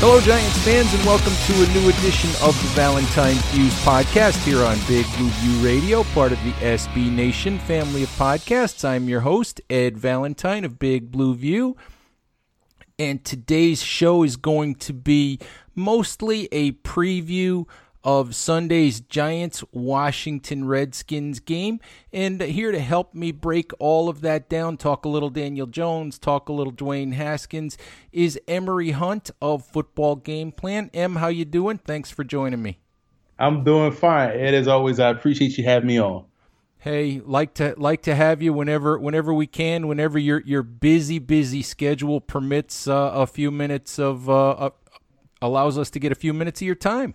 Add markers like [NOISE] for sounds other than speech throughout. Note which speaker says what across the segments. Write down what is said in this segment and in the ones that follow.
Speaker 1: Hello, Giants fans, and welcome to a new edition of the Valentine's View podcast here on Big Blue View Radio, part of the SB Nation family of podcasts. I'm your host, Ed Valentine of Big Blue View, and today's show is going to be mostly a preview of Sunday's Giants Washington Redskins game. And here to help me break all of that down, talk a little Daniel Jones, talk a little Dwayne Haskins, is Emory Hunt of Football Game Plan. Em, how you doing? Thanks for joining me.
Speaker 2: I'm doing fine. Ed, as always, I appreciate you having me on.
Speaker 1: Hey, like to like to have you whenever whenever we can, whenever your your busy busy schedule permits uh, a few minutes of uh, uh, allows us to get a few minutes of your time.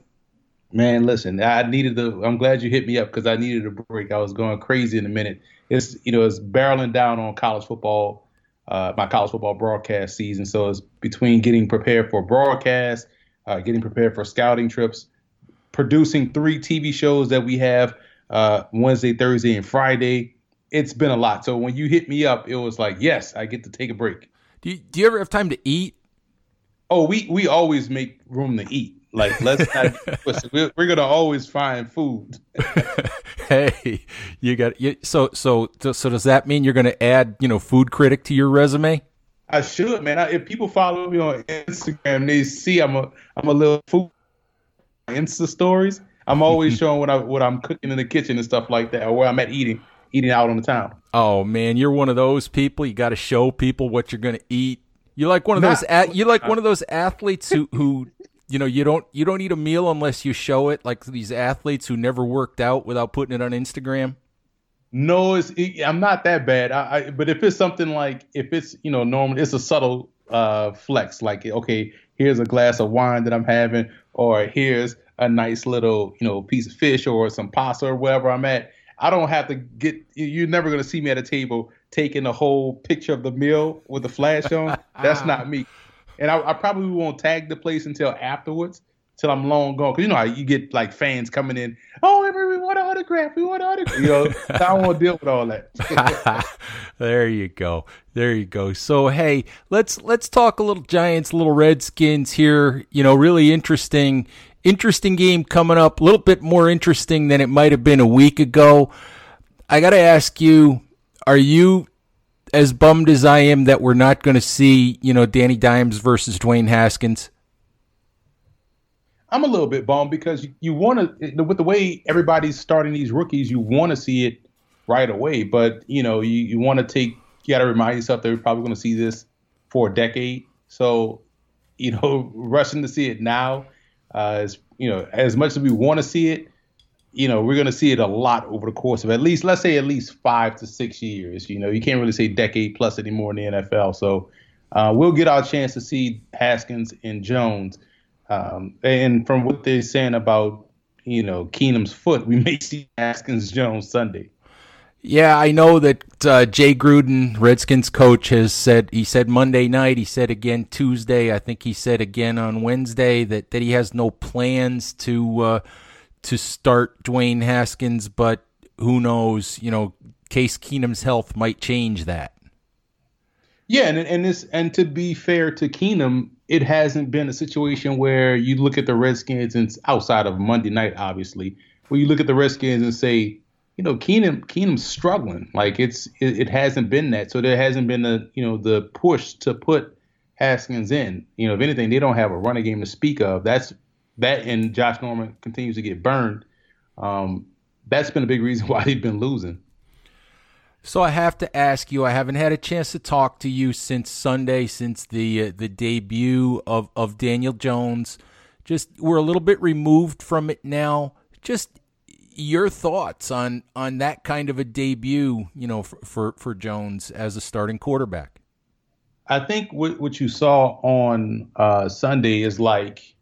Speaker 2: Man, listen, I needed the. I'm glad you hit me up because I needed a break. I was going crazy in a minute. It's you know it's barreling down on college football, uh, my college football broadcast season. So it's between getting prepared for broadcast, uh, getting prepared for scouting trips, producing three TV shows that we have uh, Wednesday, Thursday, and Friday. It's been a lot. So when you hit me up, it was like, yes, I get to take a break.
Speaker 1: Do you, do you ever have time to eat?
Speaker 2: Oh, we we always make room to eat. Like let's [LAUGHS] not. we're, we're gonna always find food. [LAUGHS]
Speaker 1: hey, you got you, so so so. Does that mean you're gonna add you know food critic to your resume?
Speaker 2: I should, man. I, if people follow me on Instagram, they see I'm a I'm a little food Insta stories. I'm always [LAUGHS] showing what I what I'm cooking in the kitchen and stuff like that, or where I'm at eating eating out on the town.
Speaker 1: Oh man, you're one of those people. You got to show people what you're gonna eat. You like one of Not, those. You like one of those athletes who who you know you don't you don't eat a meal unless you show it like these athletes who never worked out without putting it on Instagram.
Speaker 2: No, it's it, I'm not that bad. I, I, but if it's something like if it's you know normal, it's a subtle uh, flex. Like okay, here's a glass of wine that I'm having, or here's a nice little you know piece of fish or some pasta or wherever I'm at. I don't have to get. You're never gonna see me at a table taking a whole picture of the meal with the flash on. That's not me and I, I, probably won't tag the place until afterwards, till I'm long gone. Cause you know how you get like fans coming in. Oh, we want an autograph. We want an autograph. You know, [LAUGHS] I don't want to deal with all that. [LAUGHS]
Speaker 1: there you go. There you go. So hey, let's let's talk a little Giants, little Redskins here. You know, really interesting, interesting game coming up. A little bit more interesting than it might have been a week ago. I got to ask you, are you as bummed as I am that we're not going to see, you know, Danny Dimes versus Dwayne Haskins?
Speaker 2: I'm a little bit bummed because you, you want to, with the way everybody's starting these rookies, you want to see it right away. But, you know, you, you want to take, you got to remind yourself that we're probably going to see this for a decade. So, you know, [LAUGHS] rushing to see it now uh, is, you know, as much as we want to see it, you know, we're going to see it a lot over the course of at least, let's say, at least five to six years. You know, you can't really say decade plus anymore in the NFL. So uh, we'll get our chance to see Haskins and Jones. Um, and from what they're saying about, you know, Keenum's foot, we [LAUGHS] may see Haskins Jones Sunday.
Speaker 1: Yeah, I know that uh, Jay Gruden, Redskins coach, has said he said Monday night. He said again Tuesday. I think he said again on Wednesday that that he has no plans to uh, to start Dwayne Haskins, but who knows? You know, Case Keenum's health might change that.
Speaker 2: Yeah, and and this and to be fair to Keenum, it hasn't been a situation where you look at the Redskins and outside of Monday night, obviously, where you look at the Redskins and say, you know, Keenum Keenum's struggling. Like it's it, it hasn't been that. So there hasn't been the you know the push to put Haskins in. You know, if anything, they don't have a running game to speak of. That's that and Josh Norman continues to get burned, um, that's been a big reason [LAUGHS] why they've been losing.
Speaker 1: So I have to ask you. I haven't had a chance to talk to you since Sunday, since the uh, the debut of of Daniel Jones. Just we're a little bit removed from it now. Just your thoughts on on that kind of a debut, you know, for for, for Jones as a starting quarterback.
Speaker 2: I think what what you saw on uh, Sunday is like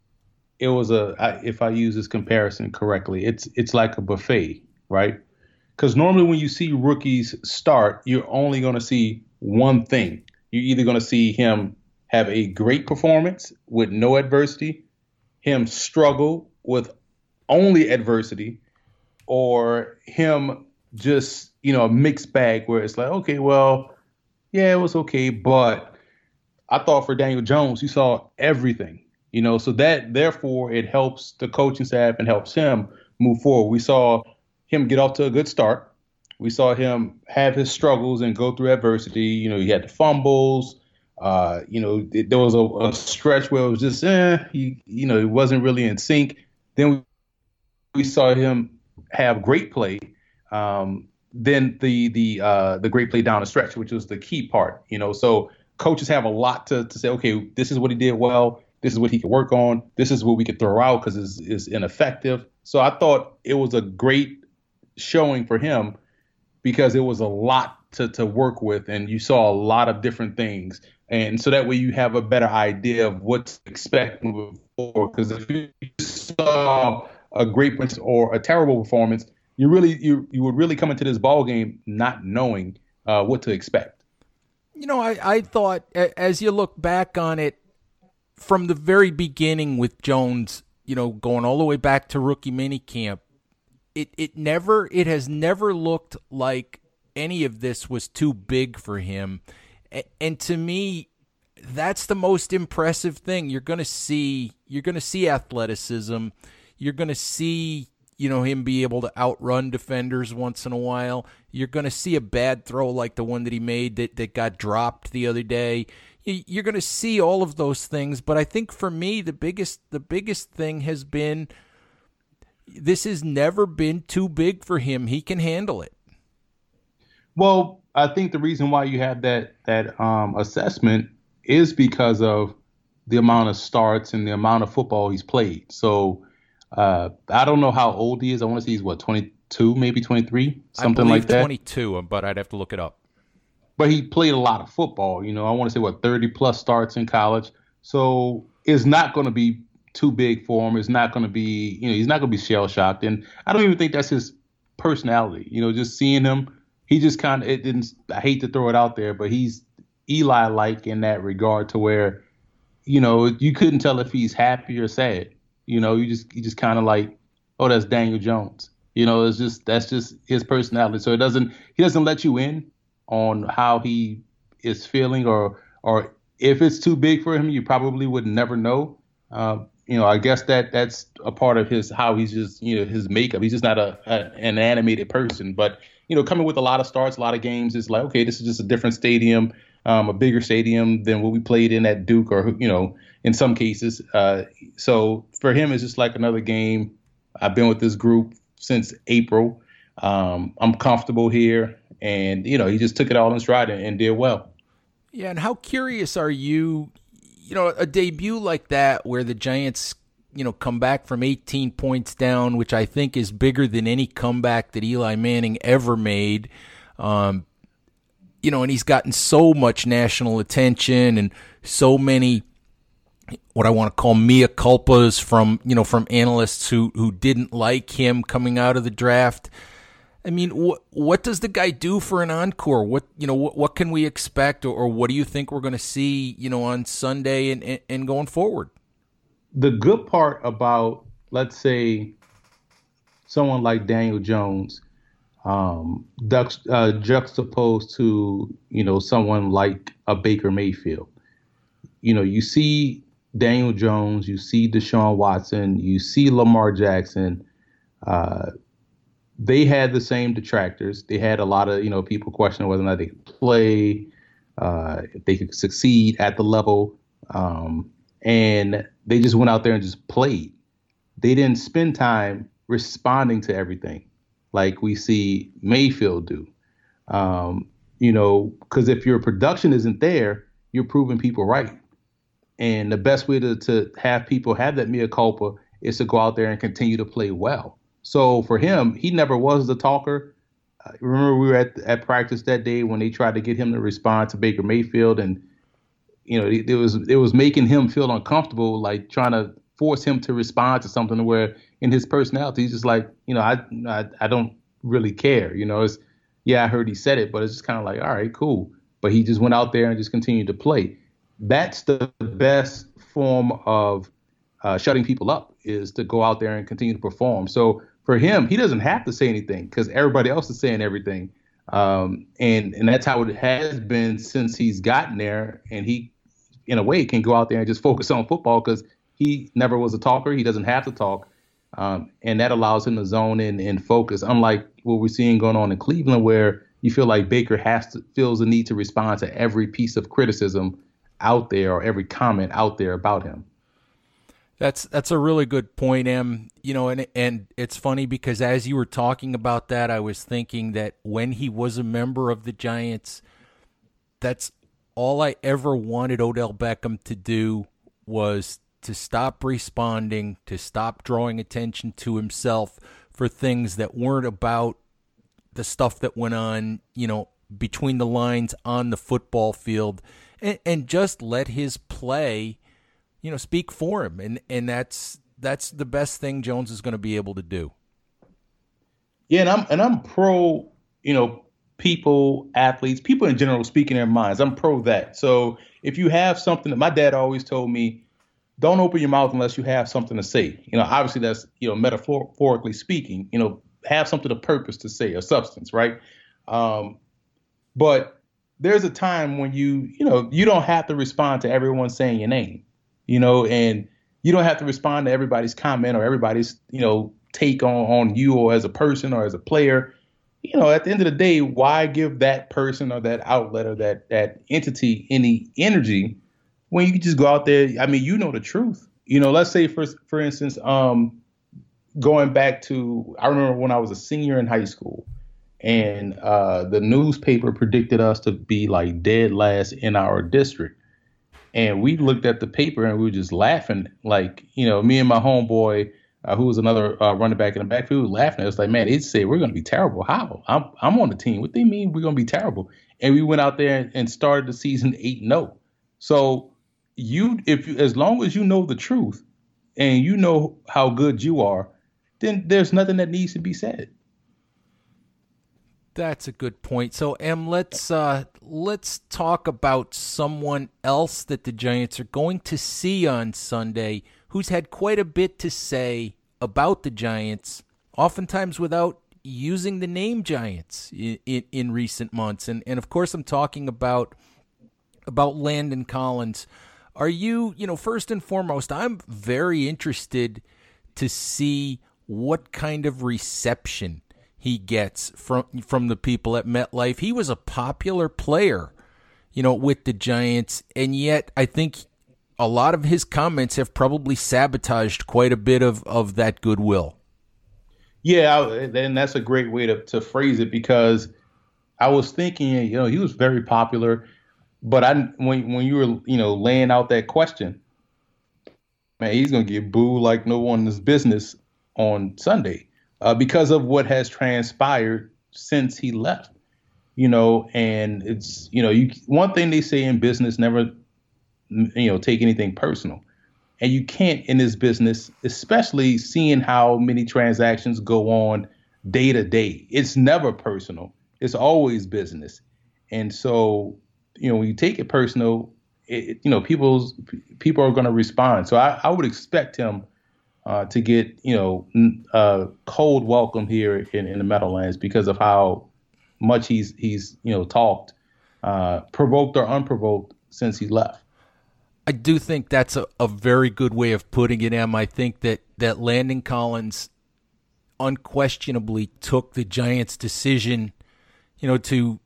Speaker 2: it was a if I use this comparison correctly, it's it's like a buffet, right? Because normally when you see rookies start, you're only going to see one thing. You're either going to see him have a great performance with no adversity, him struggle with only adversity, or him just, you know, a mixed bag where it's like, okay, well, yeah, it was okay, but I thought for Daniel Jones, you saw everything, you know, so that therefore it helps the coaching staff and helps him move forward. We saw him get off to a good start. We saw him have his struggles and go through adversity. You know, he had the fumbles. Uh, you know, it, there was a, a, stretch where it was just, eh, he, you know, he wasn't really in sync. Then we, we saw him have great play. Um, then the the uh, the great play down the stretch, which was the key part. You know, so coaches have a lot to, to say. Okay, this is what he did well. This is what he could work on. This is what we could throw out because it's, it's ineffective. So I thought it was a great showing for him because it was a lot to, to work with and you saw a lot of different things. And so that way you have a better idea of what to expect moving forward. Because if you saw a great or a terrible performance, you really you you would really come into this ball game not knowing uh, what to expect.
Speaker 1: You know, I, I thought as you look back on it from the very beginning with Jones, you know, going all the way back to rookie minicamp, it it never it has never looked like any of this was too big for him. And to me, that's the most impressive thing. You're going to see you're going to see athleticism. You're going to see you know him be able to outrun defenders once in a while. You're going to see a bad throw like the one that he made that that got dropped the other day. You're going to see all of those things, but I think for me the biggest the biggest thing has been this has never been too big for him. He can handle it.
Speaker 2: Well, I think the reason why you have that that um, assessment is because of the amount of starts and the amount of football he's played. So uh, I don't know how old he is. I want to see he's what 22, maybe 23, something like that.
Speaker 1: 22, but I'd have to look it up.
Speaker 2: But he played a lot of football. You know, I want to say what 30 plus starts in college. So it's not going to be too big for him. It's not going to be, you know, he's not going to be shell shocked. And I don't even think that's his personality. You know, just seeing him, he just kind of, it didn't, I hate to throw it out there, but he's Eli like in that regard to where, you know, you couldn't tell if he's happy or sad. You know, you just, you just kind of like, oh, that's Daniel Jones. You know, it's just, that's just his personality. So it doesn't, he doesn't let you in on how he is feeling or, or if it's too big for him, you probably would never know. Uh, you know, I guess that that's a part of his how he's just you know his makeup. He's just not a, a, an animated person, but you know, coming with a lot of starts, a lot of games, it's like okay, this is just a different stadium, um, a bigger stadium than what we played in at Duke, or you know, in some cases. Uh, so for him, it's just like another game. I've been with this group since April. Um, I'm comfortable here, and you know, he just took it all in stride and, and did well.
Speaker 1: Yeah, and how curious are you? you know, a debut like that where the Giants, you know, come back from 18 points down, which I think is bigger than any comeback that Eli Manning ever made. Um, you know, and he's gotten so much national attention and so many what I want to call mea culpas from you know from analysts who who didn't like him coming out of the draft. I mean, what what does the guy do for an encore? What you know, what, can we expect, or, or what do you think we're going to see, you know, on Sunday and, and, and going forward?
Speaker 2: The good part about, let's say, someone like Daniel Jones, um, uh, juxtaposed to you know someone like a Baker Mayfield. You know, you see Daniel Jones, you see Deshaun Watson, you see Lamar Jackson. Uh, they had the same detractors. They had a lot of you know people questioning whether or not they could play, uh, if they could succeed at the level, um, and they just went out there and just played. they didn't spend time responding to everything like we see Mayfield do. Um, you know, because if your production isn't there, you're proving people right. And the best way to, to have people have that mea culpa is to go out there and continue to play well. So for him, he never was the talker. Uh, remember, we were at at practice that day when they tried to get him to respond to Baker Mayfield, and you know, it, it was it was making him feel uncomfortable, like trying to force him to respond to something where in his personality, he's just like, you know, I, I, I don't really care. You know, it's, yeah, I heard he said it, but it's just kind of like, all right, cool. But he just went out there and just continued to play. That's the best form of uh, shutting people up is to go out there and continue to perform. So for him, he doesn't have to say anything because everybody else is saying everything. Um, and and that's how it has been since he's gotten there. And he, in a way, can go out there and just focus on football because he never was a talker. He doesn't have to talk. Um, and that allows him to zone in and focus. Unlike what we're seeing going on in Cleveland, where you feel like Baker has to feels the need to respond to every piece of criticism out there or every comment out there about him.
Speaker 1: That's that's a really good point, Em. You know, and and it's funny because as you were talking about that, I was thinking that when he was a member of the Giants, that's all I ever wanted Odell Beckham to do was to stop responding, to stop drawing attention to himself for things that weren't about the stuff that went on, you know, between the lines on the football field and, and just let his play, you know, speak for him. And and that's that's the best thing Jones is going to be able to do.
Speaker 2: Yeah, and I'm and I'm pro, you know, people, athletes, people in general speaking their minds. I'm pro that. So if you have something that my dad always told me, don't open your mouth unless you have something to say. You know, obviously that's you know metaphorically speaking. You know, have something of purpose to say, a substance, right? Um, but there's a time when you you know you don't have to respond to everyone saying your name, you know, and you don't have to respond to everybody's comment or everybody's you know take on on you or as a person or as a player. You know, at the end of the day, why give that person or that outlet or that that entity any energy when you just go out there, I mean, you know the truth. You know, let's say for for instance, um, going back to I remember when I was a senior in high school, and uh, the newspaper predicted us to be like dead last in our district, and we looked at the paper and we were just laughing, like you know, me and my homeboy. Uh, who was another uh, running back in the backfield, laughing at us like, man, it said we're going to be terrible. How? I'm I'm on the team. What they mean we're going to be terrible? And we went out there and started the season eight no. Oh. So you if you, as long as you know the truth and you know how good you are, then there's nothing that needs to be said.
Speaker 1: That's a good point. So, Em, let's uh, let's talk about someone else that the Giants are going to see on Sunday, who's had quite a bit to say about the Giants, oftentimes without using the name Giants in, in, in recent months. And and of course, I'm talking about about Landon Collins. Are you, you know, first and foremost, I'm very interested to see what kind of reception he gets from from the people at MetLife. He was a popular player, you know, with the Giants, and yet I think a lot of his comments have probably sabotaged quite a bit of, of that goodwill.
Speaker 2: Yeah, and that's a great way to, to phrase it because I was thinking, you know, he was very popular. But I when when you were you know laying out that question, man, he's gonna get booed like no one's business on Sunday uh, because of what has transpired since he left. You know, and it's you know you one thing they say in business never you know take anything personal, and you can't in this business, especially seeing how many transactions go on day to day. It's never personal. It's always business, and so you know, when you take it personal, it, you know, people's people are going to respond. So I, I would expect him uh, to get, you know, a cold welcome here in, in the Meadowlands because of how much he's he's you know talked, uh, provoked or unprovoked since he left.
Speaker 1: I do think that's a, a very good way of putting it, Em. I think that that Landon Collins unquestionably took the Giants' decision, you know, to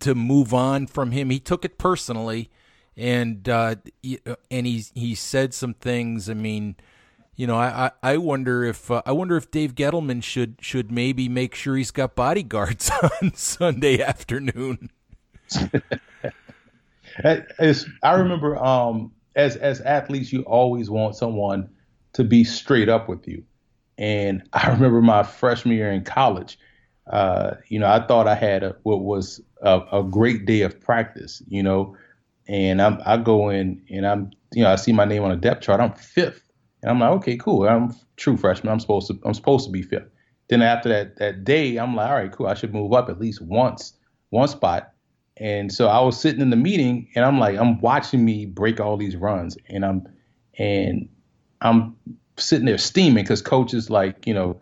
Speaker 1: to move on from him. He took it personally, and uh, and he he said some things. I mean, you know, I, I, wonder if uh, I wonder if Dave Gettleman should should maybe make sure he's got bodyguards [LAUGHS] on Sunday afternoon. [LAUGHS]
Speaker 2: as, I remember, um, as as athletes, you always want someone to be straight up with you. And [LAUGHS] I remember my freshman year in college. Uh, you know, I thought I had a, what was a, a, great day of practice. You know, and I'm, I go in and I'm, you know, I see my name on a depth chart. I'm fifth and I'm like, okay, cool. I'm true freshman. I'm supposed to I'm supposed to be fifth. Then after that that day, I'm like, all right, cool. I should move up at least once, one spot. And so I was sitting in the meeting and I'm like, I'm watching me break all these runs and I'm and I'm sitting there steaming because coach is like, you know,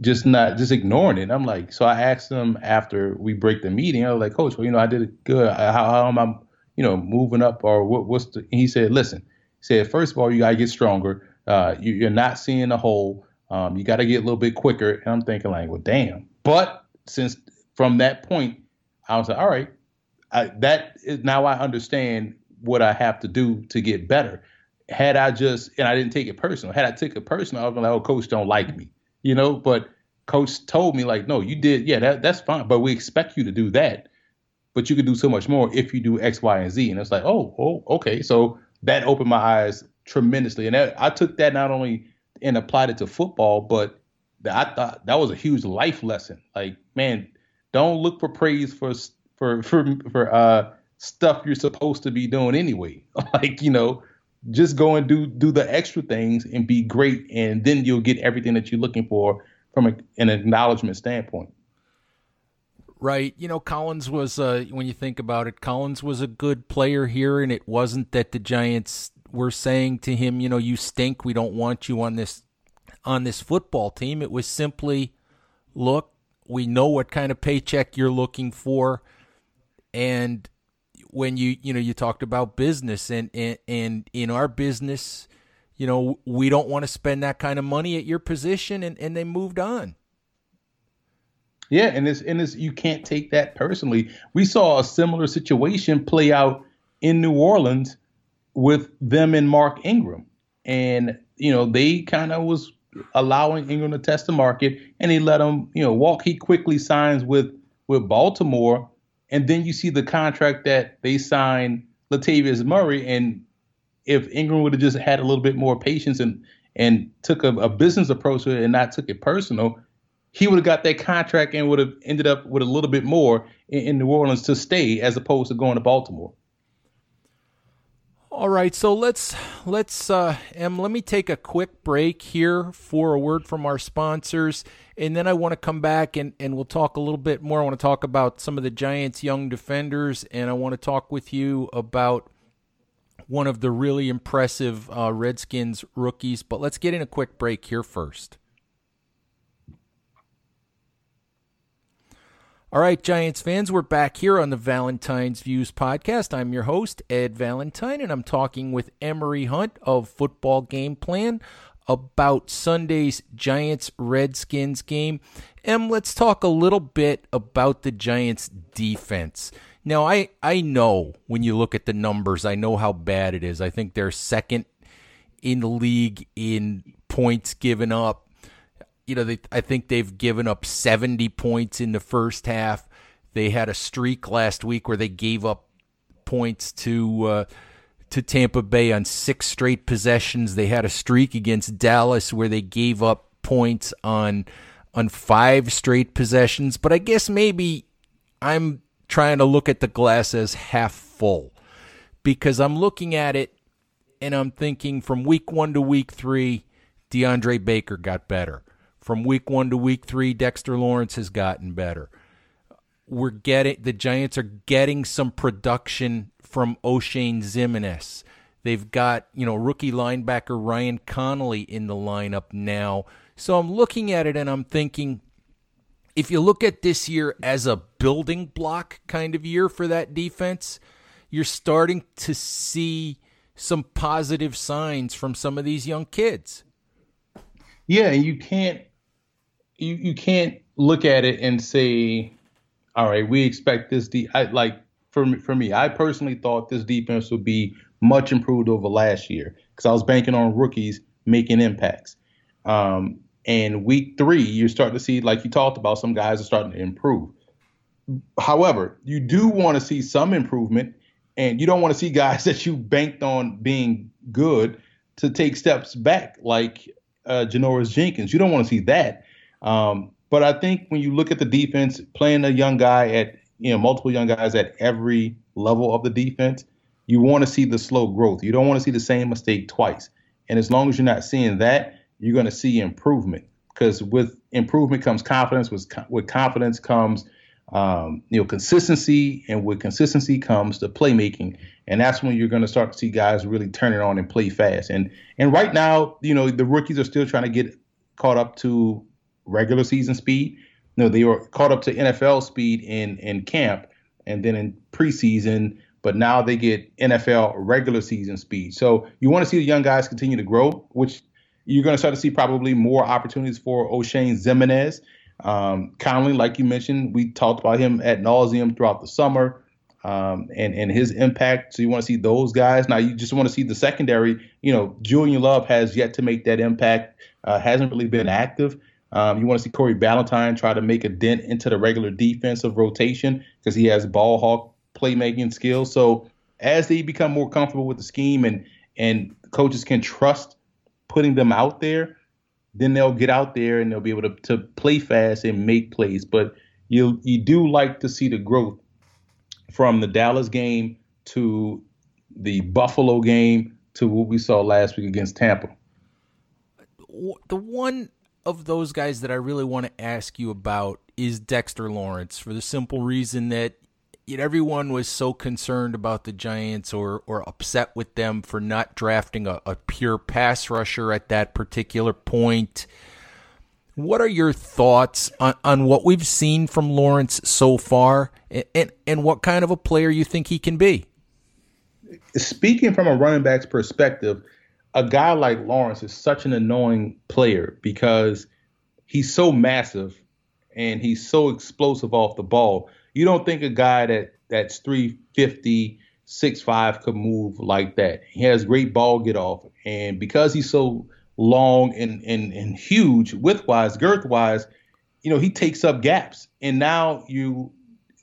Speaker 2: just not just ignoring it. I'm like, so I asked him after we break the meeting, I was like, Coach, well, you know, I did it good. How, how am I, you know, moving up or what, what's the? he said, listen, said, first of all, you got to get stronger. Uh, you, are not seeing the hole. Um, you got to get a little bit quicker. And I'm thinking, like, well, damn. But since from that point, I was like, all right, I, that is now I understand what I have to do to get better. Had I just, and I didn't take it personal. Had I took it personal, I was like, oh, coach don't like me, you know. But coach told me like, no, you did, yeah, that, that's fine. But we expect you to do that. But you could do so much more if you do X, Y, and Z. And it's like, oh, oh, okay. So that opened my eyes tremendously. And that, I took that not only and applied it to football, but I thought that was a huge life lesson. Like, man, don't look for praise for for [LAUGHS] for for uh, stuff you're supposed to be doing anyway. [LAUGHS] like, you know, just go and do do the extra things and be great, and then you'll get everything that you're looking for from a, an acknowledgement standpoint.
Speaker 1: Right. You know, Collins was, uh, when you think about it, Collins was a good player here, and it wasn't that the Giants were saying to him, you know, you stink. We don't want you on this on this football team. It was simply, look, we know what kind of paycheck you're looking for, and when you you know you talked about business and and, and in our business, you know, we don't want to spend that kind of money at your position, and and they moved on.
Speaker 2: Yeah, and it's and it's you can't take that personally. We saw a similar situation play out in New Orleans with them and Mark Ingram, and you know they kind of was allowing Ingram to test the market, and he let him you know walk. He quickly signs with with Baltimore, and then you see the contract that they signed Latavius Murray, and if Ingram would have just had a little bit more patience and and took a, a business approach to it and not took it personal, he would have got that contract and would have ended up with a little bit more in, in New Orleans to stay as opposed to going to Baltimore.
Speaker 1: All right, so let's let's uh let me take a quick break here for a word from our sponsors, and then I want to come back and, and we'll talk a little bit more. I want to talk about some of the Giants' young defenders, and I want to talk with you about one of the really impressive uh, Redskins rookies. But let's get in a quick break here first. All right, Giants fans, we're back here on the Valentine's Views podcast. I'm your host, Ed Valentine, and I'm talking with Emory Hunt of Football Game Plan about Sunday's Giants Redskins game. And let's talk a little bit about the Giants defense. Now, I, I know when you look at the numbers, I know how bad it is. I think they're second in the league in points given up you know, they, I think they've given up 70 points in the first half. They had a streak last week where they gave up points to uh, to Tampa Bay on six straight possessions. They had a streak against Dallas where they gave up points on on five straight possessions. But I guess maybe I'm trying to look at the glass as half full because I'm looking at it and I'm thinking from week one to week three, DeAndre Baker got better. From week one to week three, Dexter Lawrence has gotten better. We're getting the Giants are getting some production from Oshane Ximines. They've got, you know, rookie linebacker Ryan Connelly in the lineup now. So I'm looking at it and I'm thinking if you look at this year as a building block kind of year for that defense, you're starting to see some positive signs from some of these young kids.
Speaker 2: Yeah, you can't you you can't look at it and say, all right, we expect this. Like for me, for me, I personally thought this defense would be much improved over last year because I was banking on rookies making impacts. Um, and week three, you're starting to see, like you talked about, some guys are starting to improve. However, you do want to see some improvement, and you don't want to see guys [LAUGHS] that you banked on being good to take steps back, like uh, Janoris Jenkins. You don't want to see that. Um, but I think when you look at the defense, playing a young guy at you know multiple young guys at every level of the defense, you want to see the slow growth. You don't want to see the same mistake twice. And as long as you're not seeing that, you're going to see improvement. Because with improvement comes confidence. With with confidence comes um, you know consistency, and with consistency comes the playmaking. And that's when you're going to start to see guys really turn it on and play fast. And and right now, you know, the rookies are still trying to get caught up to regular season speed. No, they were caught up to NFL speed in in camp, and then in preseason. But now they get NFL regular season speed. So you want to see the young guys continue to grow, which you're going to start to see probably more opportunities for Oshane Ximines. Um, Connelly, like you mentioned, we talked about him at nauseum throughout the summer um, and and his impact. So you want to see those guys. Now you just want to see the secondary. You know, Julian Love has yet to make that impact. Uh, hasn't really been active. Um, you want to see Corey Ballentine try to make a dent into the regular defensive rotation because he has ball hawk playmaking skills. So as they become more comfortable with the scheme and and coaches can trust putting them out there, then they'll get out there and they'll be able to, to play fast and make plays. But you you do like to see the growth from the Dallas game to the Buffalo game to what we saw last week against Tampa.
Speaker 1: The one of those guys that I really want to ask you about is Dexter Lawrence for the simple reason that everyone was so concerned about the Giants or, or upset with them for not drafting a, a pure pass rusher at that particular point. What are your thoughts on, on what we've seen from Lawrence so far and, and, and what kind of a player you think he can be?
Speaker 2: Speaking from a running back's perspective, a guy like Lawrence is such an annoying player because he's so massive and he's so explosive off the ball you don't think a guy that that's 350, 6'5 could move like that. He has great ball get off. And because he's so long and, and, and huge, width wise, girth wise, you know, he takes up gaps. And now you,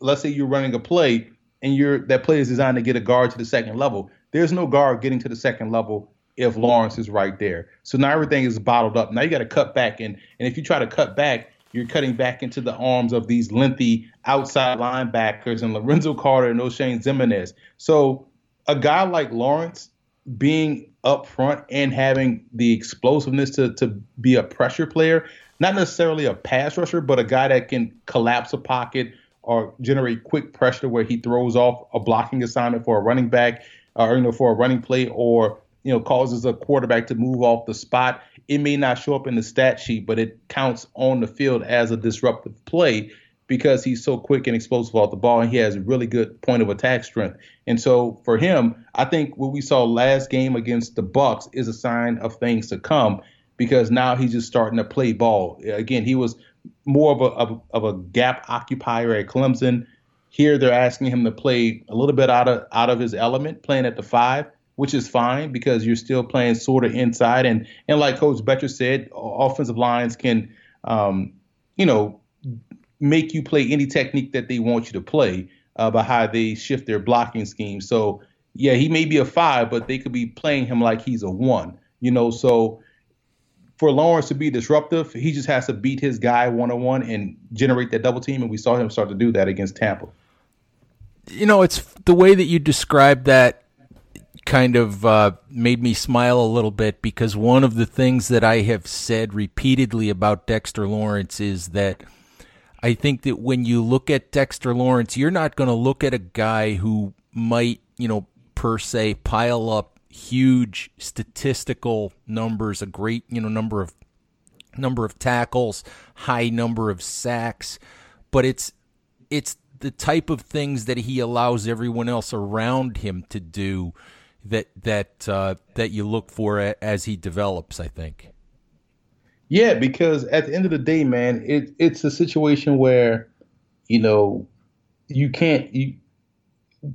Speaker 2: let's say you're running a play and you're that play is designed to get a guard to the second level. There's no guard getting to the second level if Lawrence is right there. So now everything is bottled up. Now you got to cut back. And, and if you try to cut back, you're cutting back into the arms of these lengthy outside linebackers and Lorenzo Carter and Oshane Ximines. So a guy like Lawrence being up front and having the explosiveness to, to be a pressure player, not necessarily a pass rusher, but a guy that can collapse a pocket or generate quick pressure where he throws off a blocking assignment for a running back or you know for a running play or you know causes a quarterback to move off the spot it may not show up in the stat sheet, but it counts on the field as a disruptive play because he's so quick and explosive off the ball and he has really good point of attack strength. And so for him, I think what we saw last game against the Bucs is a sign of things to come because now he's just starting to play ball. Again, he was more of a of, of a gap occupier at Clemson. Here they're asking him to play a little bit out of out of his element, playing at the five which is fine because you're still playing sort of inside. And and like Coach Bettcher said, offensive lines can, um, you know, make you play any technique that they want you to play uh, by how they shift their blocking scheme. So yeah, he may be a five, but they could be playing him like he's a one. You know, so for Lawrence to be disruptive, he just has to beat his guy one on one and generate that double team. And we saw him start to do that against Tampa.
Speaker 1: You know, it's the way that you described that kind of uh, made me smile a little bit because one of the things that I have said repeatedly about Dexter Lawrence is that I think that when you look at Dexter Lawrence, you're not going to look at a guy who might, you know, per se pile up huge statistical numbers, a great, you know, number of number of tackles, high number of sacks, but it's it's the type of things that he allows everyone else around him to do that that uh, that you look for as he develops. I think.
Speaker 2: Yeah, because at the end of the day, man, it it's a situation where, you know, you can't you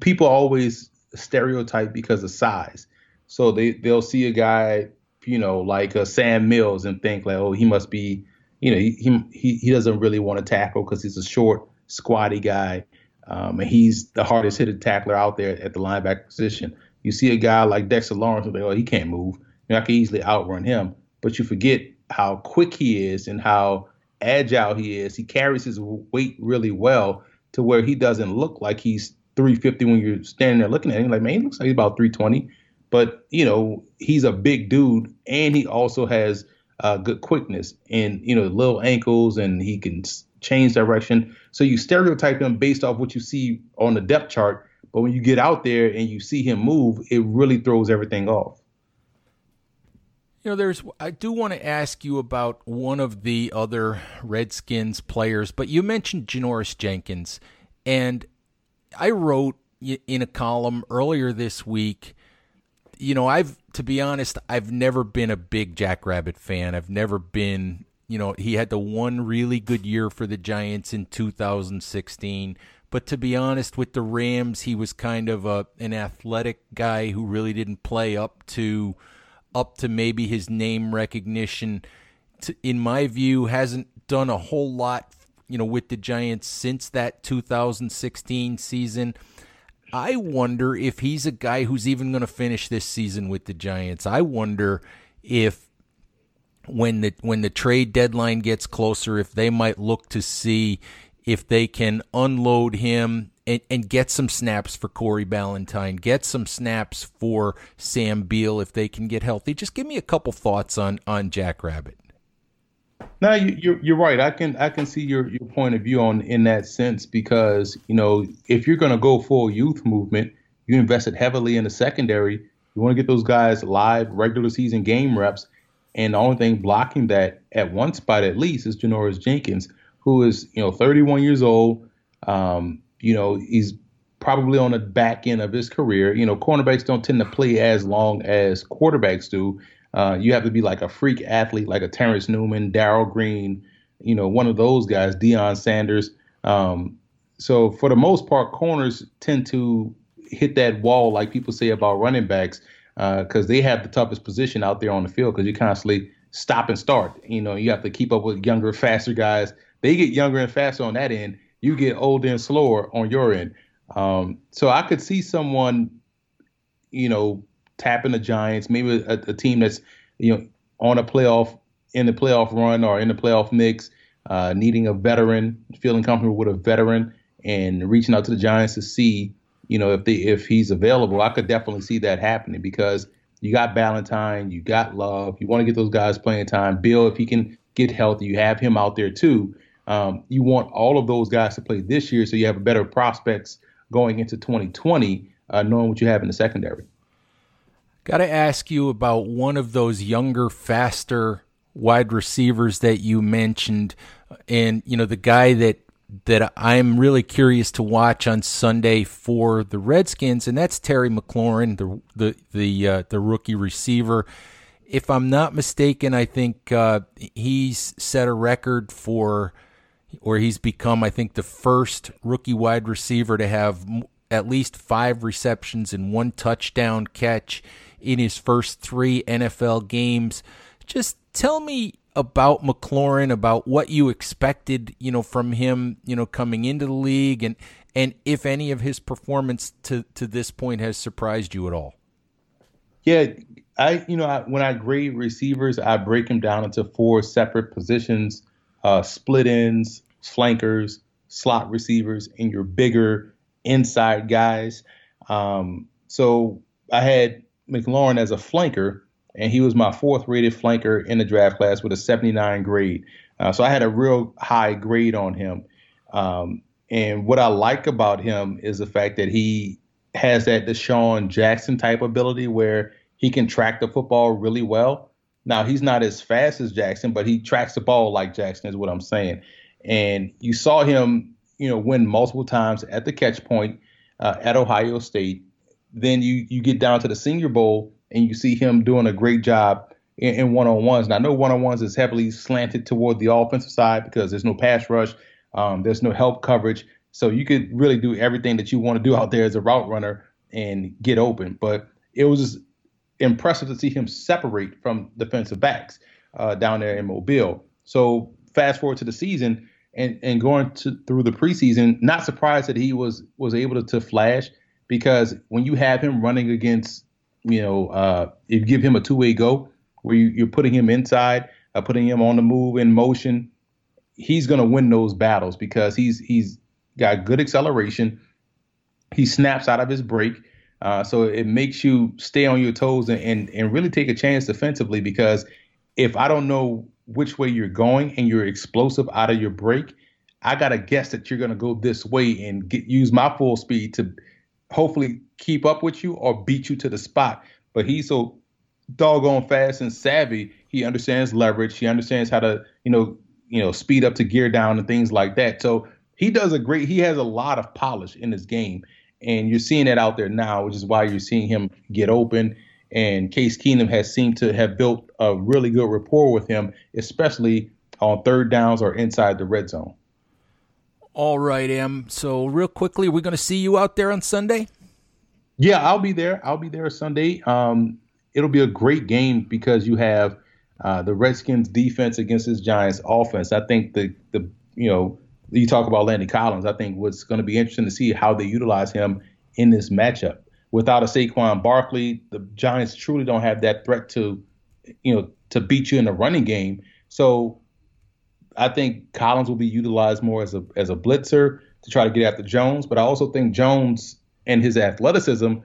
Speaker 2: people always stereotype because of size. So they they'll see a guy you know, like a Sam Mills and think like, oh, he must be, you know, he he he doesn't really want to tackle because he's a short, squatty guy, um, and he's the hardest hitting tackler out there at the linebacker position. You see a guy like Dexter Lawrence, like, oh, he can't move. I can easily outrun him, but you forget how quick he is and how agile he is. He carries his weight really well to where he doesn't look like he's 350 when you're standing there looking at him. Like, man, he looks like he's about 320. But, you know, he's a big dude and he also has uh, good quickness and, you know, little ankles and he can change direction. So you stereotype him based off what you see on the depth chart. But when you get out there and you see him move, it really throws everything off.
Speaker 1: You know, there's. I do want to ask you about one of the other Redskins players, but you mentioned Janoris Jenkins, and I wrote in a column earlier this week. You know, I've to be honest, I've never been a big Jackrabbit fan. I've never been. You know, he had the one really good year for the Giants in 2016. But to be honest, with the Rams, he was kind of a an athletic guy who really didn't play up to up to maybe his name recognition. To, in my view, hasn't done a whole lot, you know, with the Giants since that 2016 season. I wonder if he's a guy who's even going to finish this season with the Giants. I wonder if when the when the trade deadline gets closer, if they might look to see if they can unload him and, and get some snaps for Corey Ballentine, get some snaps for Sam Beal if they can get healthy. Just give me a couple thoughts on on Jackrabbit.
Speaker 2: No, you, you're you're right. I can I can see your your point of view on in that sense because you know if you're going to go full youth movement, you invested heavily in the secondary. You want to get those guys live regular season game reps, and the only thing blocking that at one spot at least is Janoris Jenkins, who is you know 31 years old. Um, you know, he's probably on the back end of his career. You know, cornerbacks don't tend to play as long as quarterbacks do. Uh, you have to be like a freak athlete, like a Terrence Newman, Darrell Green, you know, one of those guys, Deion Sanders. Um, so for the most part, corners tend to hit that wall, like people say about running backs, because uh, they have the toughest position out there on the field because you constantly stop and start. You know, you have to keep up with younger, faster guys. They get younger and faster on that end, you get older and slower on your end. Um, so I could see someone, you know, tapping the Giants, maybe a, a, team that's, you know, on a playoff in the playoff run or in the playoff mix, uh, needing a veteran, feeling comfortable with a veteran, and reaching out to the Giants to see, you know, if they if he's available. I could definitely see that happening because you got Ballentine, you got Love, you want to get those guys playing time. Beal, if he can get healthy, you have him out there too. Um, you want all of those guys to play this year so you have better prospects going into 2020, uh, knowing what you have in the secondary.
Speaker 1: Got to ask you about one of those younger, faster wide receivers that you mentioned, and you know the guy that that I'm really curious to watch on Sunday for the Redskins, and that's Terry McLaurin, the the the uh, the rookie receiver. If I'm not mistaken, I think uh, he's set a record for or he's become, I think, the first rookie wide receiver to have at least five receptions and one touchdown catch in his first three NFL games. Just tell me about McLaurin, about what you expected, you know, from him, you know, coming into the league, and and if any of his performance to to this point has surprised you at all.
Speaker 2: Yeah, I you know I, when I grade receivers, I break them down into four separate positions uh, split ends, flankers, slot receivers, and your bigger inside guys. Um, so I had McLaurin as a flanker, and he was my fourth rated flanker in the draft class with a 79 grade. Uh, so I had a real high grade on him. Um, and what I like about him is the fact that he has that DeSean Jackson type ability where he can track the football really well. Now he's not as fast as Jackson, but he tracks the ball like Jackson is what I'm saying. And you saw him, you know, win multiple times at the catch point uh, at Ohio State. Then you you get down to the Senior Bowl and you see him doing a great job in one on ones. Now I know one on ones is heavily slanted toward the offensive side because there's no pass rush, um, there's no help coverage, so you could really do everything that you want to do out there as a route runner and get open. But it was impressive to see him separate from defensive backs uh, down there in Mobile. So fast forward to the season and, and going to, through the preseason, not surprised that he was was able to, to flash because when you have him running against, you know, uh, you give him a two way go where you, you're putting him inside, uh, putting him on the move in motion, he's going to win those battles because he's he's got good acceleration. He snaps out of his break. Uh, so it makes you stay on your toes and, and, and really take a chance defensively because if I don't know which way you're going and you're explosive out of your break, I gotta guess that you're gonna go this way and get use my full speed to hopefully keep up with you or beat you to the spot. But he's so doggone fast and savvy. He understands leverage. He understands how to you know you know speed up to gear down and things like that. So he does a great. He has a lot of polish in his game, and you're seeing it out there now, which is why you're seeing him get open. And Case Keenum has seemed to have built a really good rapport with him, especially on third downs or inside the red zone.
Speaker 1: All right, Em. So, real quickly, are we're going to see you out there on Sunday.
Speaker 2: Yeah, I'll be there. I'll be there Sunday. Um, it'll be a great game because you have uh, the Redskins defense against this Giants offense. I think the the you know you talk about Landon Collins. I think what's going to be interesting to see how they utilize him in this matchup. Without a Saquon Barkley, the Giants truly don't have that threat to, you know, to beat you in the running game. So I think Collins will be utilized more as a as a blitzer to try to get after Jones. But I also think Jones and his athleticism,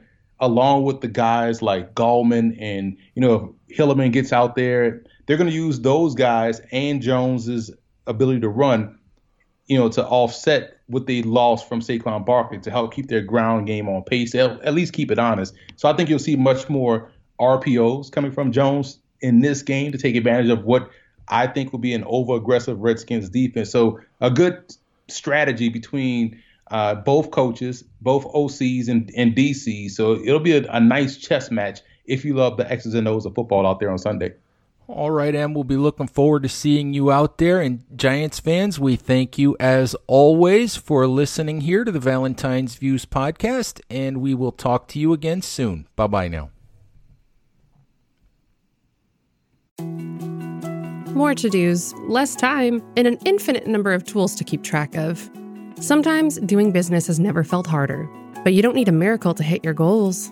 Speaker 2: along with the guys like Gallman and you know if Hilliman gets out there, they're going to use those guys and Jones's ability to run you know, to offset what they lost from Saquon Barkley to help keep their ground game on pace, at least keep it honest. So I think you'll see much more RPOs coming from Jones in this game to take advantage of what I think will be an over aggressive Redskins defense. So a good strategy between uh, both coaches, both OCs and, and DCs. So it'll be a, a nice chess match if you love the X's and O's of football out there on Sunday.
Speaker 1: All right, Em, we'll be looking forward to seeing you out there. And Giants fans, we thank you as always for listening here to the Valentine's Views podcast, and we will talk to you again soon. Bye bye now.
Speaker 3: More to dos, less time, and an infinite number of tools to keep track of. Sometimes doing business has never felt harder, but you don't need a miracle to hit your goals